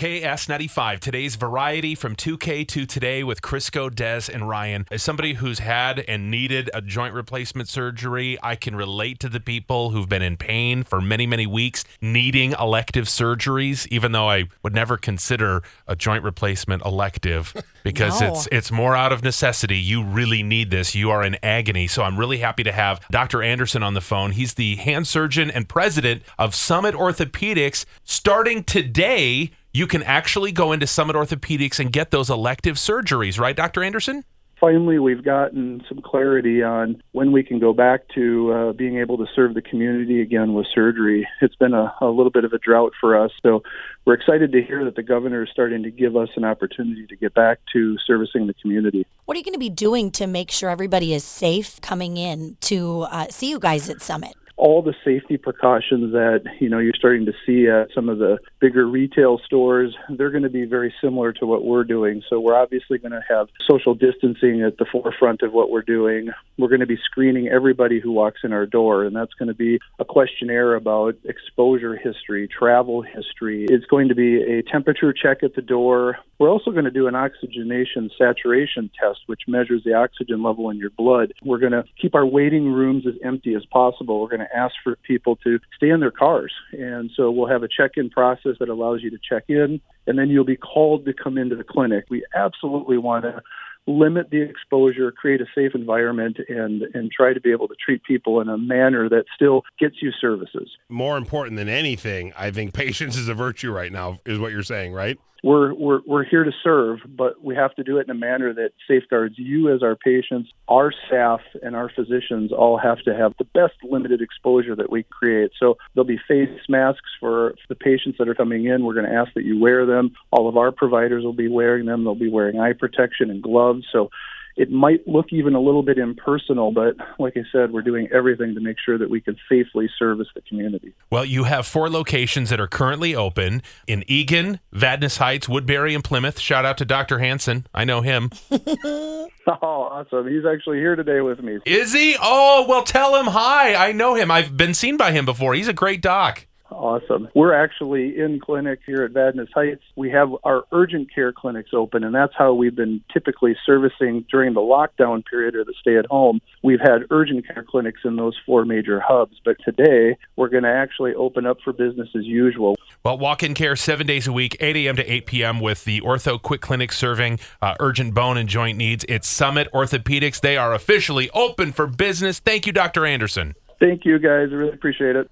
KS95, today's variety from 2K to today with Crisco, Des, and Ryan. As somebody who's had and needed a joint replacement surgery, I can relate to the people who've been in pain for many, many weeks, needing elective surgeries, even though I would never consider a joint replacement elective because No. it's it's more out of necessity. You really need this. You are in agony. So I'm really happy to have Dr. Anderson on the phone. He's the hand surgeon and president of Summit Orthopedics. Starting today, you can actually go into Summit Orthopedics and get those elective surgeries, right, Dr. Anderson? finally we've gotten some clarity on when we can go back to uh, being able to serve the community again with surgery. It's been a, a little bit of a drought for us, so we're excited to hear that the governor is starting to give us an opportunity to get back to servicing the community. What are you going to be doing to make sure everybody is safe coming in to uh, see you guys at Summit? All the safety precautions that you know you're starting to see at some of the bigger retail stores they're going to be very similar to what we're doing. So we're obviously going to have social distancing at the forefront of what we're doing. We're going to be screening everybody who walks in our door and that's going to be a questionnaire about exposure history travel history. It's going to be a temperature check at the door. We're also going to do an oxygenation saturation test which measures the oxygen level in your blood. We're going to keep our waiting rooms as empty as possible. We're going to ask for people to stay in their cars. And so we'll have a check in process that allows you to check in, and then you'll be called to come into the clinic. We absolutely want to limit the exposure, create a safe environment, and, and try to be able to treat people in a manner that still gets you services. More important than anything, I think patience is a virtue right now, is what you're saying, right? we're we're we're here to serve, but we have to do it in a manner that safeguards you as our patients, our staff, and our physicians all have to have the best limited exposure that we create. So there'll be face masks for the patients that are coming in. We're going to ask that you wear them. All of our providers will be wearing them. They'll be wearing eye protection and gloves. So it might look even a little bit impersonal, but like I said, we're doing everything to make sure that we can safely service the community. Well, you have four locations that are currently open in Eagan, Vadnais Heights, Woodbury, and Plymouth. Shout out to Dr. Hanson. I know him. oh, awesome. He's actually here today with me. Is he? Oh, well, tell him hi. I know him. I've been seen by him before. He's a great doc. Awesome. We're actually in clinic here at Vadnais Heights. We have our urgent care clinics open, and that's how we've been typically servicing during the lockdown period or the stay at home. We've had urgent care clinics in those four major hubs, but today we're going to actually open up for business as usual. Well, walk in care seven days a week, 8 a.m. to 8 p.m. with the Ortho Quick Clinic serving uh, urgent bone and joint needs. It's Summit Orthopedics. They are officially open for business. Thank you, Dr. Anderson. Thank you, guys. I really appreciate it.